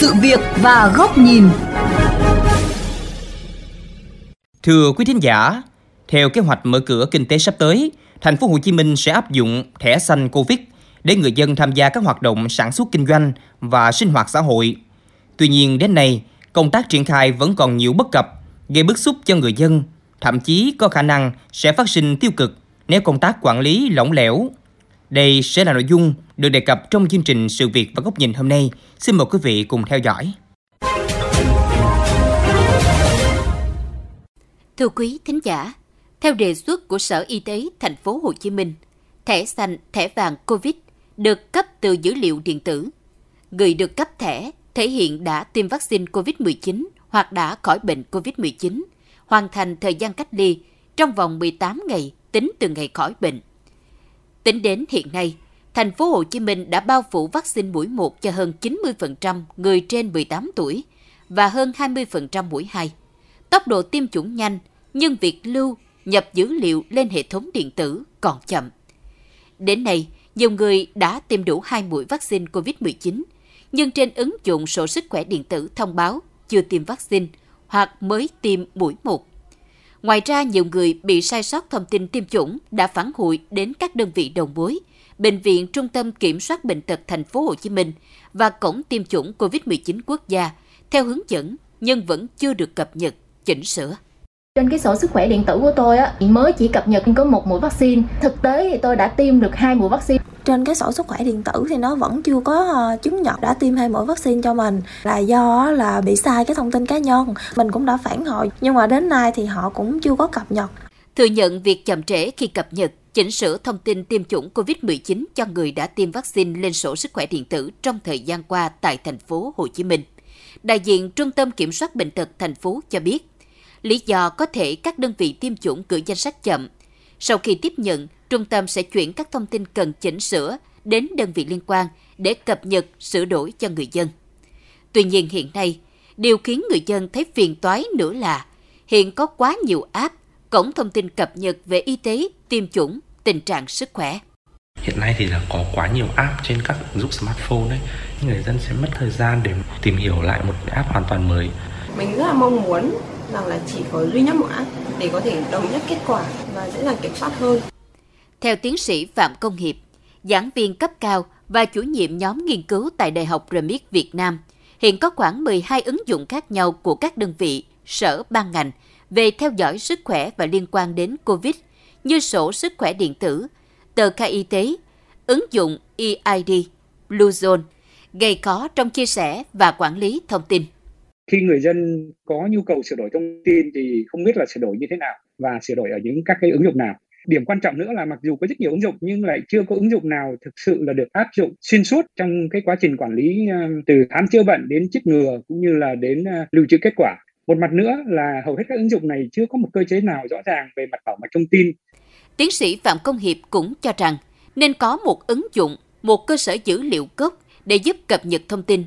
sự việc và góc nhìn. Thưa quý thính giả, theo kế hoạch mở cửa kinh tế sắp tới, thành phố Hồ Chí Minh sẽ áp dụng thẻ xanh Covid để người dân tham gia các hoạt động sản xuất kinh doanh và sinh hoạt xã hội. Tuy nhiên đến nay, công tác triển khai vẫn còn nhiều bất cập, gây bức xúc cho người dân, thậm chí có khả năng sẽ phát sinh tiêu cực nếu công tác quản lý lỏng lẻo. Đây sẽ là nội dung được đề cập trong chương trình Sự việc và góc nhìn hôm nay. Xin mời quý vị cùng theo dõi. Thưa quý thính giả, theo đề xuất của Sở Y tế thành phố Hồ Chí Minh, thẻ xanh, thẻ vàng COVID được cấp từ dữ liệu điện tử. Người được cấp thẻ thể hiện đã tiêm vaccine COVID-19 hoặc đã khỏi bệnh COVID-19, hoàn thành thời gian cách ly trong vòng 18 ngày tính từ ngày khỏi bệnh. Tính đến hiện nay, thành phố Hồ Chí Minh đã bao phủ vaccine mũi 1 cho hơn 90% người trên 18 tuổi và hơn 20% mũi 2. Tốc độ tiêm chủng nhanh, nhưng việc lưu, nhập dữ liệu lên hệ thống điện tử còn chậm. Đến nay, nhiều người đã tiêm đủ hai mũi vaccine COVID-19, nhưng trên ứng dụng sổ sức khỏe điện tử thông báo chưa tiêm vaccine hoặc mới tiêm mũi 1. Ngoài ra, nhiều người bị sai sót thông tin tiêm chủng đã phản hồi đến các đơn vị đầu mối, bệnh viện Trung tâm Kiểm soát bệnh tật thành phố Hồ Chí Minh và cổng tiêm chủng COVID-19 quốc gia theo hướng dẫn nhưng vẫn chưa được cập nhật, chỉnh sửa. Trên cái sổ sức khỏe điện tử của tôi á, mới chỉ cập nhật có một mũi vaccine. Thực tế thì tôi đã tiêm được hai mũi vaccine. Trên cái sổ sức khỏe điện tử thì nó vẫn chưa có ờ, chứng nhận đã tiêm hai mũi vaccine cho mình là do là bị sai cái thông tin cá nhân. Mình cũng đã phản hồi nhưng mà đến nay thì họ cũng chưa có cập nhật. Thừa nhận việc chậm trễ khi cập nhật, chỉnh sửa thông tin tiêm chủng COVID-19 cho người đã tiêm vaccine lên sổ sức khỏe điện tử trong thời gian qua tại thành phố Hồ Chí Minh. Đại diện Trung tâm Kiểm soát Bệnh tật thành phố cho biết, Lý do có thể các đơn vị tiêm chủng gửi danh sách chậm. Sau khi tiếp nhận, trung tâm sẽ chuyển các thông tin cần chỉnh sửa đến đơn vị liên quan để cập nhật, sửa đổi cho người dân. Tuy nhiên hiện nay, điều khiến người dân thấy phiền toái nữa là hiện có quá nhiều app, cổng thông tin cập nhật về y tế, tiêm chủng, tình trạng sức khỏe. Hiện nay thì là có quá nhiều app trên các ứng dụng smartphone đấy, người dân sẽ mất thời gian để tìm hiểu lại một app hoàn toàn mới. Mình rất là mong muốn rằng là chỉ có duy nhất một app để có thể đồng nhất kết quả và dễ dàng kiểm soát hơn. Theo tiến sĩ Phạm Công Hiệp, giảng viên cấp cao và chủ nhiệm nhóm nghiên cứu tại Đại học Remit Việt Nam, hiện có khoảng 12 ứng dụng khác nhau của các đơn vị, sở, ban ngành về theo dõi sức khỏe và liên quan đến COVID như sổ sức khỏe điện tử, tờ khai y tế, ứng dụng EID, Bluezone, gây khó trong chia sẻ và quản lý thông tin khi người dân có nhu cầu sửa đổi thông tin thì không biết là sửa đổi như thế nào và sửa đổi ở những các cái ứng dụng nào. Điểm quan trọng nữa là mặc dù có rất nhiều ứng dụng nhưng lại chưa có ứng dụng nào thực sự là được áp dụng xuyên suốt trong cái quá trình quản lý ờ, từ khám chữa bệnh đến chích ngừa cũng như là đến ờ, lưu trữ kết quả. Một mặt nữa là hầu hết các ứng dụng này chưa có một cơ chế nào rõ ràng về mặt bảo mật thông tin. Tiến sĩ phạm công hiệp cũng cho rằng nên có một ứng dụng, một cơ sở dữ liệu gốc để giúp cập nhật thông tin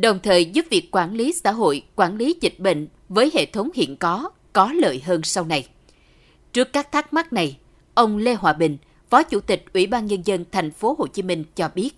đồng thời giúp việc quản lý xã hội, quản lý dịch bệnh với hệ thống hiện có có lợi hơn sau này. Trước các thắc mắc này, ông Lê Hòa Bình, Phó Chủ tịch Ủy ban nhân dân thành phố Hồ Chí Minh cho biết.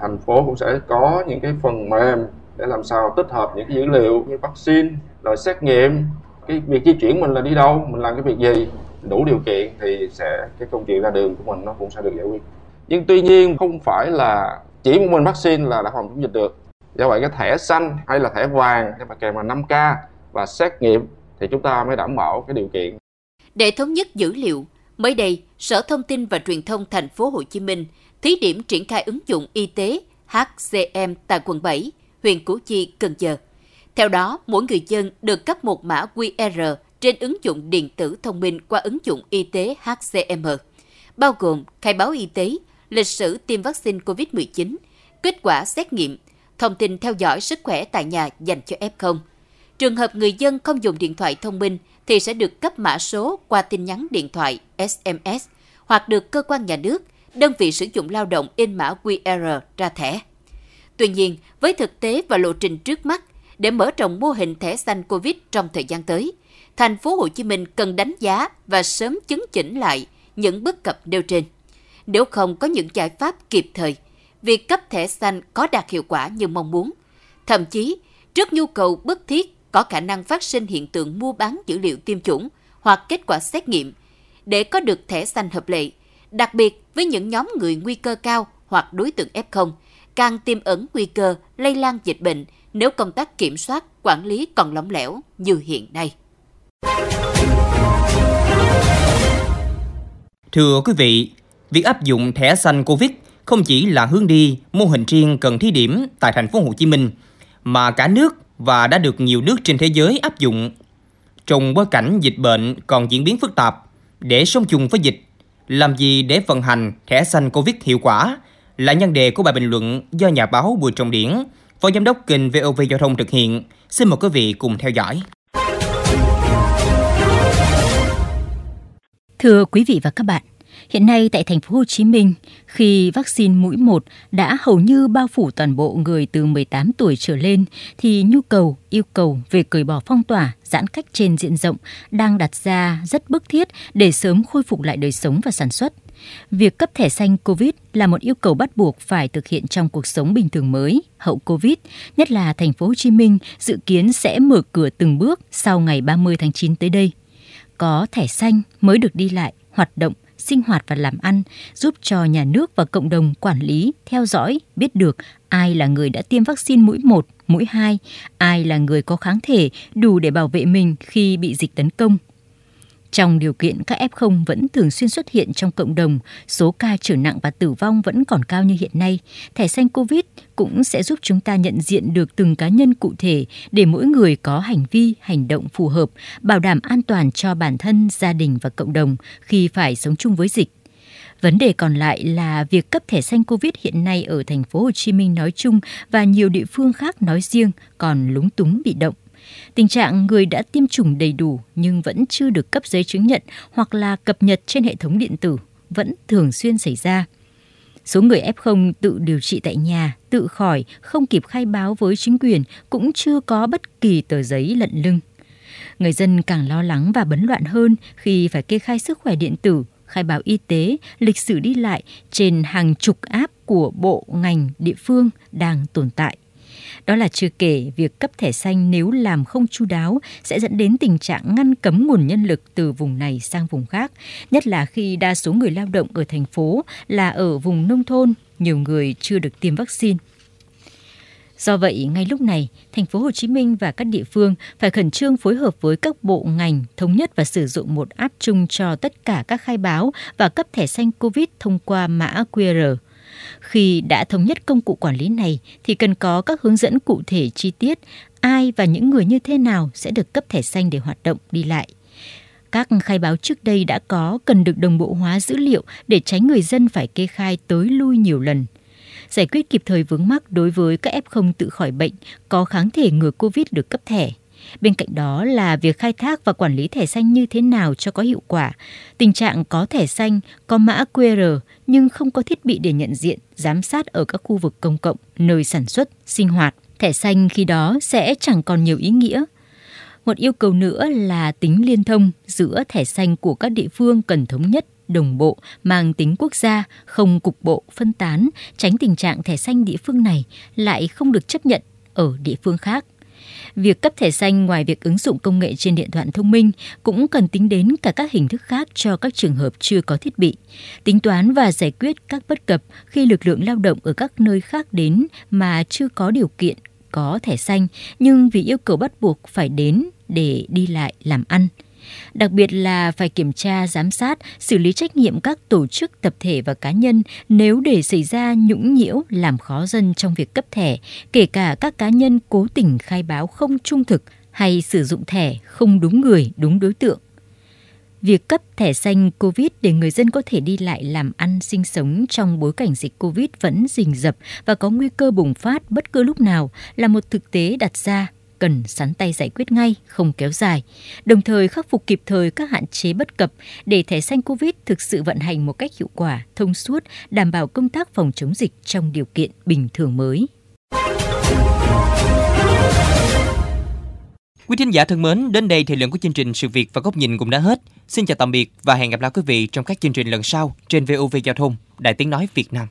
Thành phố cũng sẽ có những cái phần mềm để làm sao tích hợp những cái dữ liệu như vaccine, rồi xét nghiệm, cái việc di chuyển mình là đi đâu, mình làm cái việc gì, đủ điều kiện thì sẽ cái công chuyện ra đường của mình nó cũng sẽ được giải quyết. Nhưng tuy nhiên không phải là chỉ một mình vaccine là đã phòng chống dịch được do vậy cái thẻ xanh hay là thẻ vàng hay mà kèm vào 5K và xét nghiệm thì chúng ta mới đảm bảo cái điều kiện. Để thống nhất dữ liệu, mới đây, Sở Thông tin và Truyền thông thành phố Hồ Chí Minh thí điểm triển khai ứng dụng y tế HCM tại quận 7, huyện Củ Chi, Cần Giờ. Theo đó, mỗi người dân được cấp một mã QR trên ứng dụng điện tử thông minh qua ứng dụng y tế HCM, bao gồm khai báo y tế, lịch sử tiêm vaccine COVID-19, kết quả xét nghiệm, thông tin theo dõi sức khỏe tại nhà dành cho F0. Trường hợp người dân không dùng điện thoại thông minh thì sẽ được cấp mã số qua tin nhắn điện thoại SMS hoặc được cơ quan nhà nước, đơn vị sử dụng lao động in mã QR ra thẻ. Tuy nhiên, với thực tế và lộ trình trước mắt, để mở rộng mô hình thẻ xanh COVID trong thời gian tới, thành phố Hồ Chí Minh cần đánh giá và sớm chứng chỉnh lại những bất cập nêu trên. Nếu không có những giải pháp kịp thời, việc cấp thẻ xanh có đạt hiệu quả như mong muốn, Thậm chí, trước nhu cầu bức thiết có khả năng phát sinh hiện tượng mua bán dữ liệu tiêm chủng hoặc kết quả xét nghiệm để có được thẻ xanh hợp lệ, đặc biệt với những nhóm người nguy cơ cao hoặc đối tượng F0, càng tiềm ẩn nguy cơ lây lan dịch bệnh nếu công tác kiểm soát, quản lý còn lỏng lẻo như hiện nay. Thưa quý vị, việc áp dụng thẻ xanh Covid không chỉ là hướng đi mô hình riêng cần thí điểm tại thành phố Hồ Chí Minh mà cả nước và đã được nhiều nước trên thế giới áp dụng. Trong bối cảnh dịch bệnh còn diễn biến phức tạp, để sống chung với dịch, làm gì để vận hành thẻ xanh Covid hiệu quả là nhân đề của bài bình luận do nhà báo Bùi Trọng Điển, Phó Giám đốc kênh VOV Giao thông thực hiện. Xin mời quý vị cùng theo dõi. Thưa quý vị và các bạn, Hiện nay tại thành phố Hồ Chí Minh, khi vaccine mũi 1 đã hầu như bao phủ toàn bộ người từ 18 tuổi trở lên thì nhu cầu, yêu cầu về cởi bỏ phong tỏa, giãn cách trên diện rộng đang đặt ra rất bức thiết để sớm khôi phục lại đời sống và sản xuất. Việc cấp thẻ xanh COVID là một yêu cầu bắt buộc phải thực hiện trong cuộc sống bình thường mới hậu COVID, nhất là thành phố Hồ Chí Minh dự kiến sẽ mở cửa từng bước sau ngày 30 tháng 9 tới đây. Có thẻ xanh mới được đi lại, hoạt động, sinh hoạt và làm ăn, giúp cho nhà nước và cộng đồng quản lý, theo dõi, biết được ai là người đã tiêm vaccine mũi 1, mũi 2, ai là người có kháng thể đủ để bảo vệ mình khi bị dịch tấn công. Trong điều kiện các F0 vẫn thường xuyên xuất hiện trong cộng đồng, số ca trở nặng và tử vong vẫn còn cao như hiện nay, thẻ xanh COVID cũng sẽ giúp chúng ta nhận diện được từng cá nhân cụ thể để mỗi người có hành vi, hành động phù hợp, bảo đảm an toàn cho bản thân, gia đình và cộng đồng khi phải sống chung với dịch. Vấn đề còn lại là việc cấp thẻ xanh Covid hiện nay ở thành phố Hồ Chí Minh nói chung và nhiều địa phương khác nói riêng còn lúng túng bị động. Tình trạng người đã tiêm chủng đầy đủ nhưng vẫn chưa được cấp giấy chứng nhận hoặc là cập nhật trên hệ thống điện tử vẫn thường xuyên xảy ra. Số người F0 tự điều trị tại nhà, tự khỏi, không kịp khai báo với chính quyền cũng chưa có bất kỳ tờ giấy lận lưng. Người dân càng lo lắng và bấn loạn hơn khi phải kê khai sức khỏe điện tử, khai báo y tế, lịch sử đi lại trên hàng chục app của bộ, ngành, địa phương đang tồn tại. Đó là chưa kể việc cấp thẻ xanh nếu làm không chu đáo sẽ dẫn đến tình trạng ngăn cấm nguồn nhân lực từ vùng này sang vùng khác, nhất là khi đa số người lao động ở thành phố là ở vùng nông thôn, nhiều người chưa được tiêm vaccine. Do vậy, ngay lúc này, thành phố Hồ Chí Minh và các địa phương phải khẩn trương phối hợp với các bộ ngành thống nhất và sử dụng một app chung cho tất cả các khai báo và cấp thẻ xanh COVID thông qua mã QR. Khi đã thống nhất công cụ quản lý này, thì cần có các hướng dẫn cụ thể chi tiết ai và những người như thế nào sẽ được cấp thẻ xanh để hoạt động đi lại. Các khai báo trước đây đã có, cần được đồng bộ hóa dữ liệu để tránh người dân phải kê khai tới lui nhiều lần. Giải quyết kịp thời vướng mắc đối với các F0 tự khỏi bệnh có kháng thể ngừa Covid được cấp thẻ. Bên cạnh đó là việc khai thác và quản lý thẻ xanh như thế nào cho có hiệu quả. Tình trạng có thẻ xanh, có mã QR nhưng không có thiết bị để nhận diện, giám sát ở các khu vực công cộng, nơi sản xuất, sinh hoạt. Thẻ xanh khi đó sẽ chẳng còn nhiều ý nghĩa. Một yêu cầu nữa là tính liên thông giữa thẻ xanh của các địa phương cần thống nhất đồng bộ, mang tính quốc gia, không cục bộ, phân tán, tránh tình trạng thẻ xanh địa phương này lại không được chấp nhận ở địa phương khác. Việc cấp thẻ xanh ngoài việc ứng dụng công nghệ trên điện thoại thông minh cũng cần tính đến cả các hình thức khác cho các trường hợp chưa có thiết bị. Tính toán và giải quyết các bất cập khi lực lượng lao động ở các nơi khác đến mà chưa có điều kiện có thẻ xanh nhưng vì yêu cầu bắt buộc phải đến để đi lại, làm ăn. Đặc biệt là phải kiểm tra, giám sát, xử lý trách nhiệm các tổ chức, tập thể và cá nhân nếu để xảy ra nhũng nhiễu làm khó dân trong việc cấp thẻ, kể cả các cá nhân cố tình khai báo không trung thực hay sử dụng thẻ không đúng người, đúng đối tượng. Việc cấp thẻ xanh COVID để người dân có thể đi lại làm ăn sinh sống trong bối cảnh dịch COVID vẫn rình rập và có nguy cơ bùng phát bất cứ lúc nào là một thực tế đặt ra cần sắn tay giải quyết ngay, không kéo dài, đồng thời khắc phục kịp thời các hạn chế bất cập để thẻ xanh COVID thực sự vận hành một cách hiệu quả, thông suốt, đảm bảo công tác phòng chống dịch trong điều kiện bình thường mới. Quý thính giả thân mến, đến đây thì lượng của chương trình Sự việc và góc nhìn cũng đã hết. Xin chào tạm biệt và hẹn gặp lại quý vị trong các chương trình lần sau trên VOV Giao thông, Đài Tiếng Nói Việt Nam.